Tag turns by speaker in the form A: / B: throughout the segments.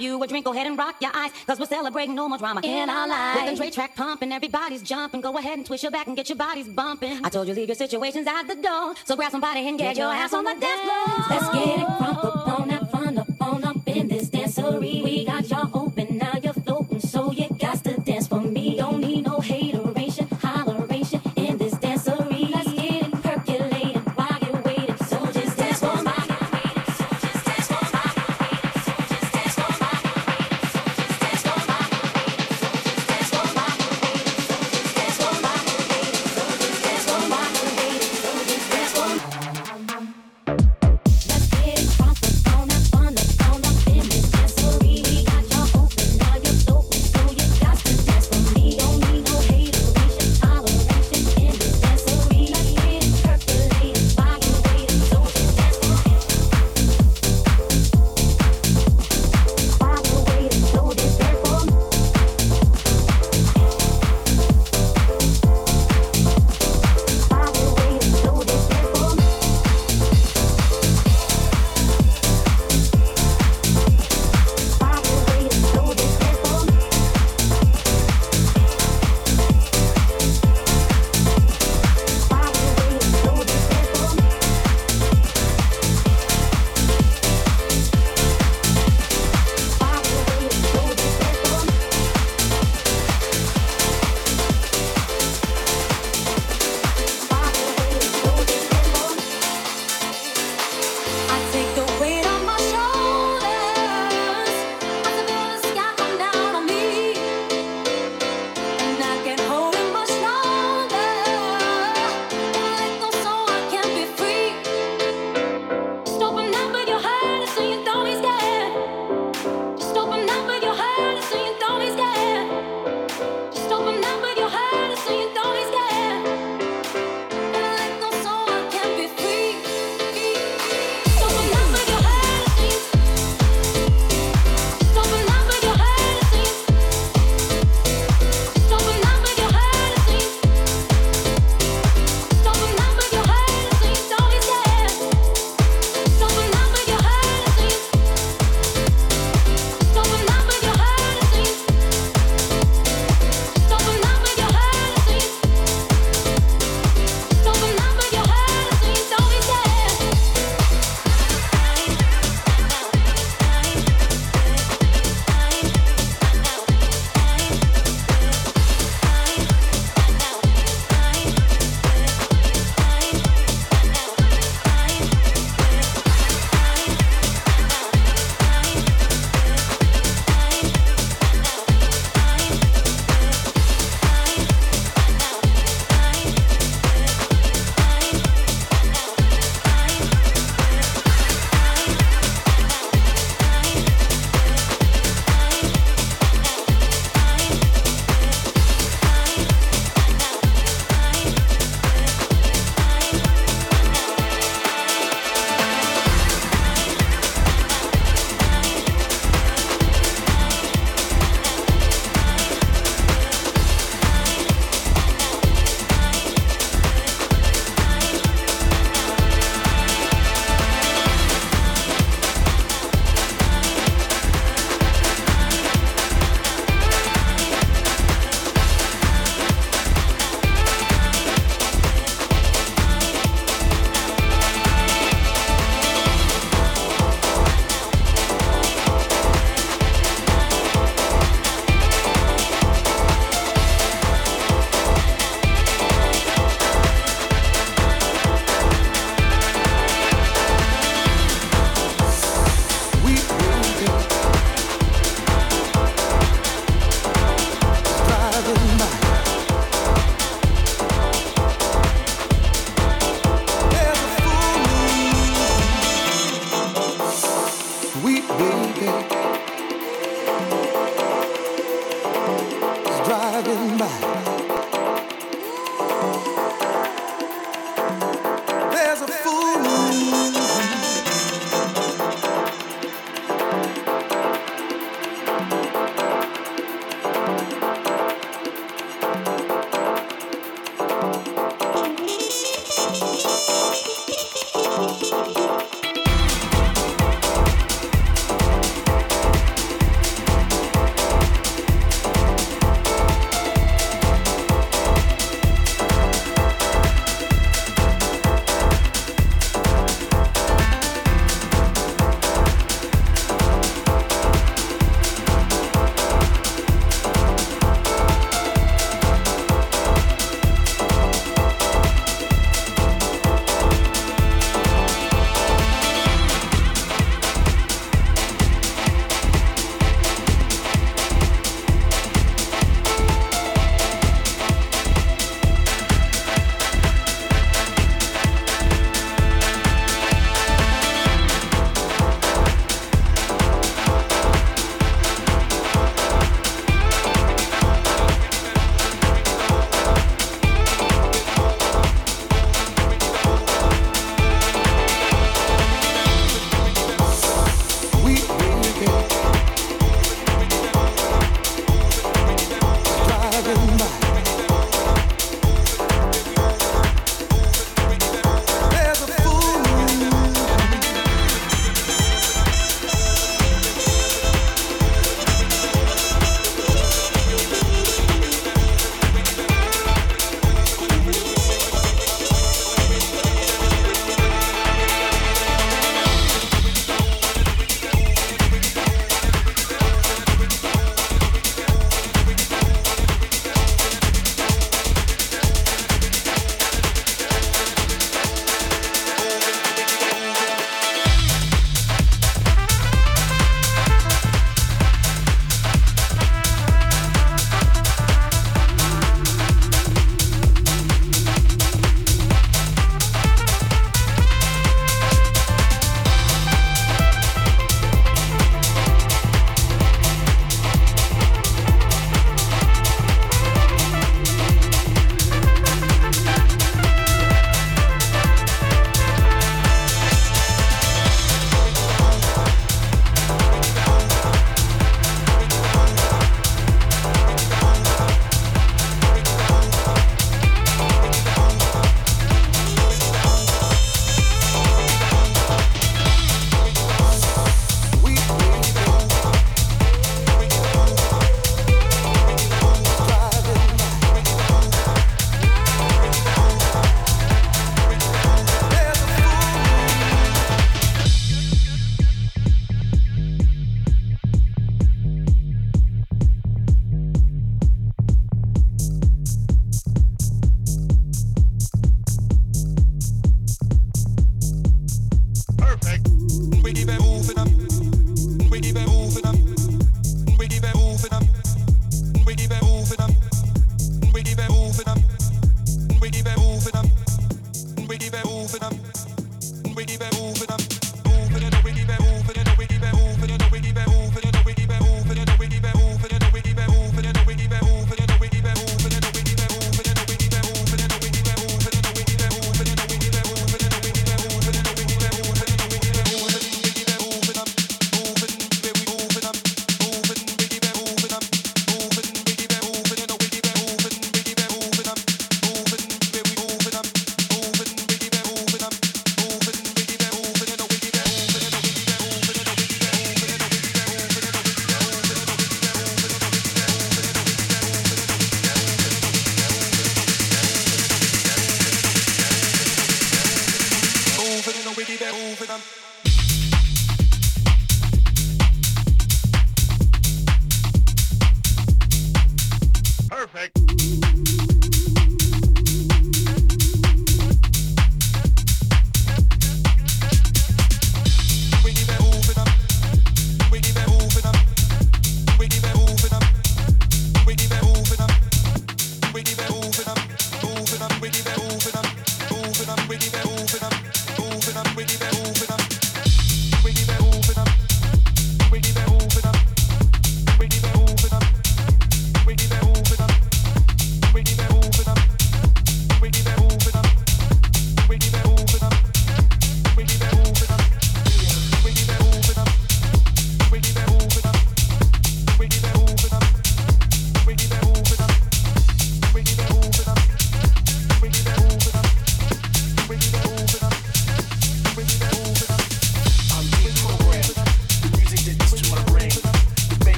A: you a drink, go ahead and rock your eyes. Cause we're celebrating no more drama in our lives. With the Dre track pumping, everybody's jumping. Go ahead and twist your back and get your bodies bumping. I told you leave your situations at the door. So grab somebody and get, get your ass on the dance floor.
B: Let's get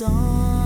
C: song.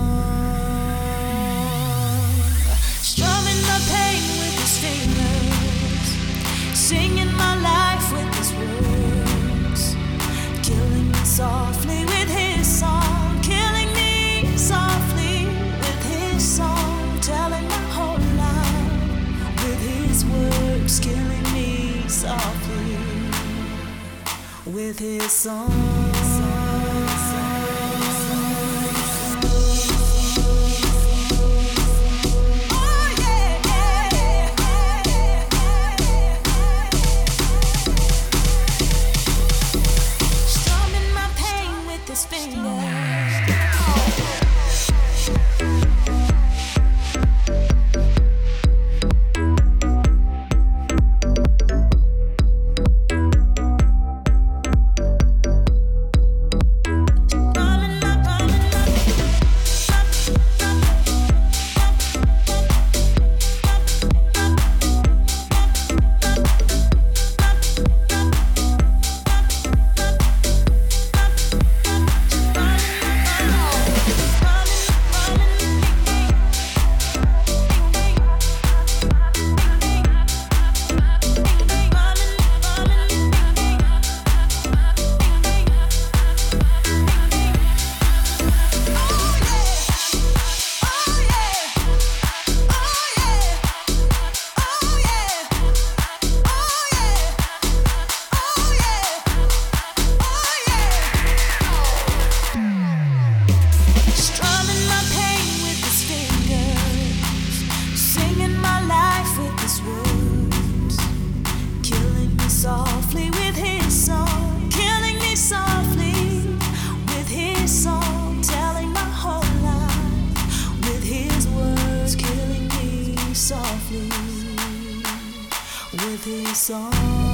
C: Song.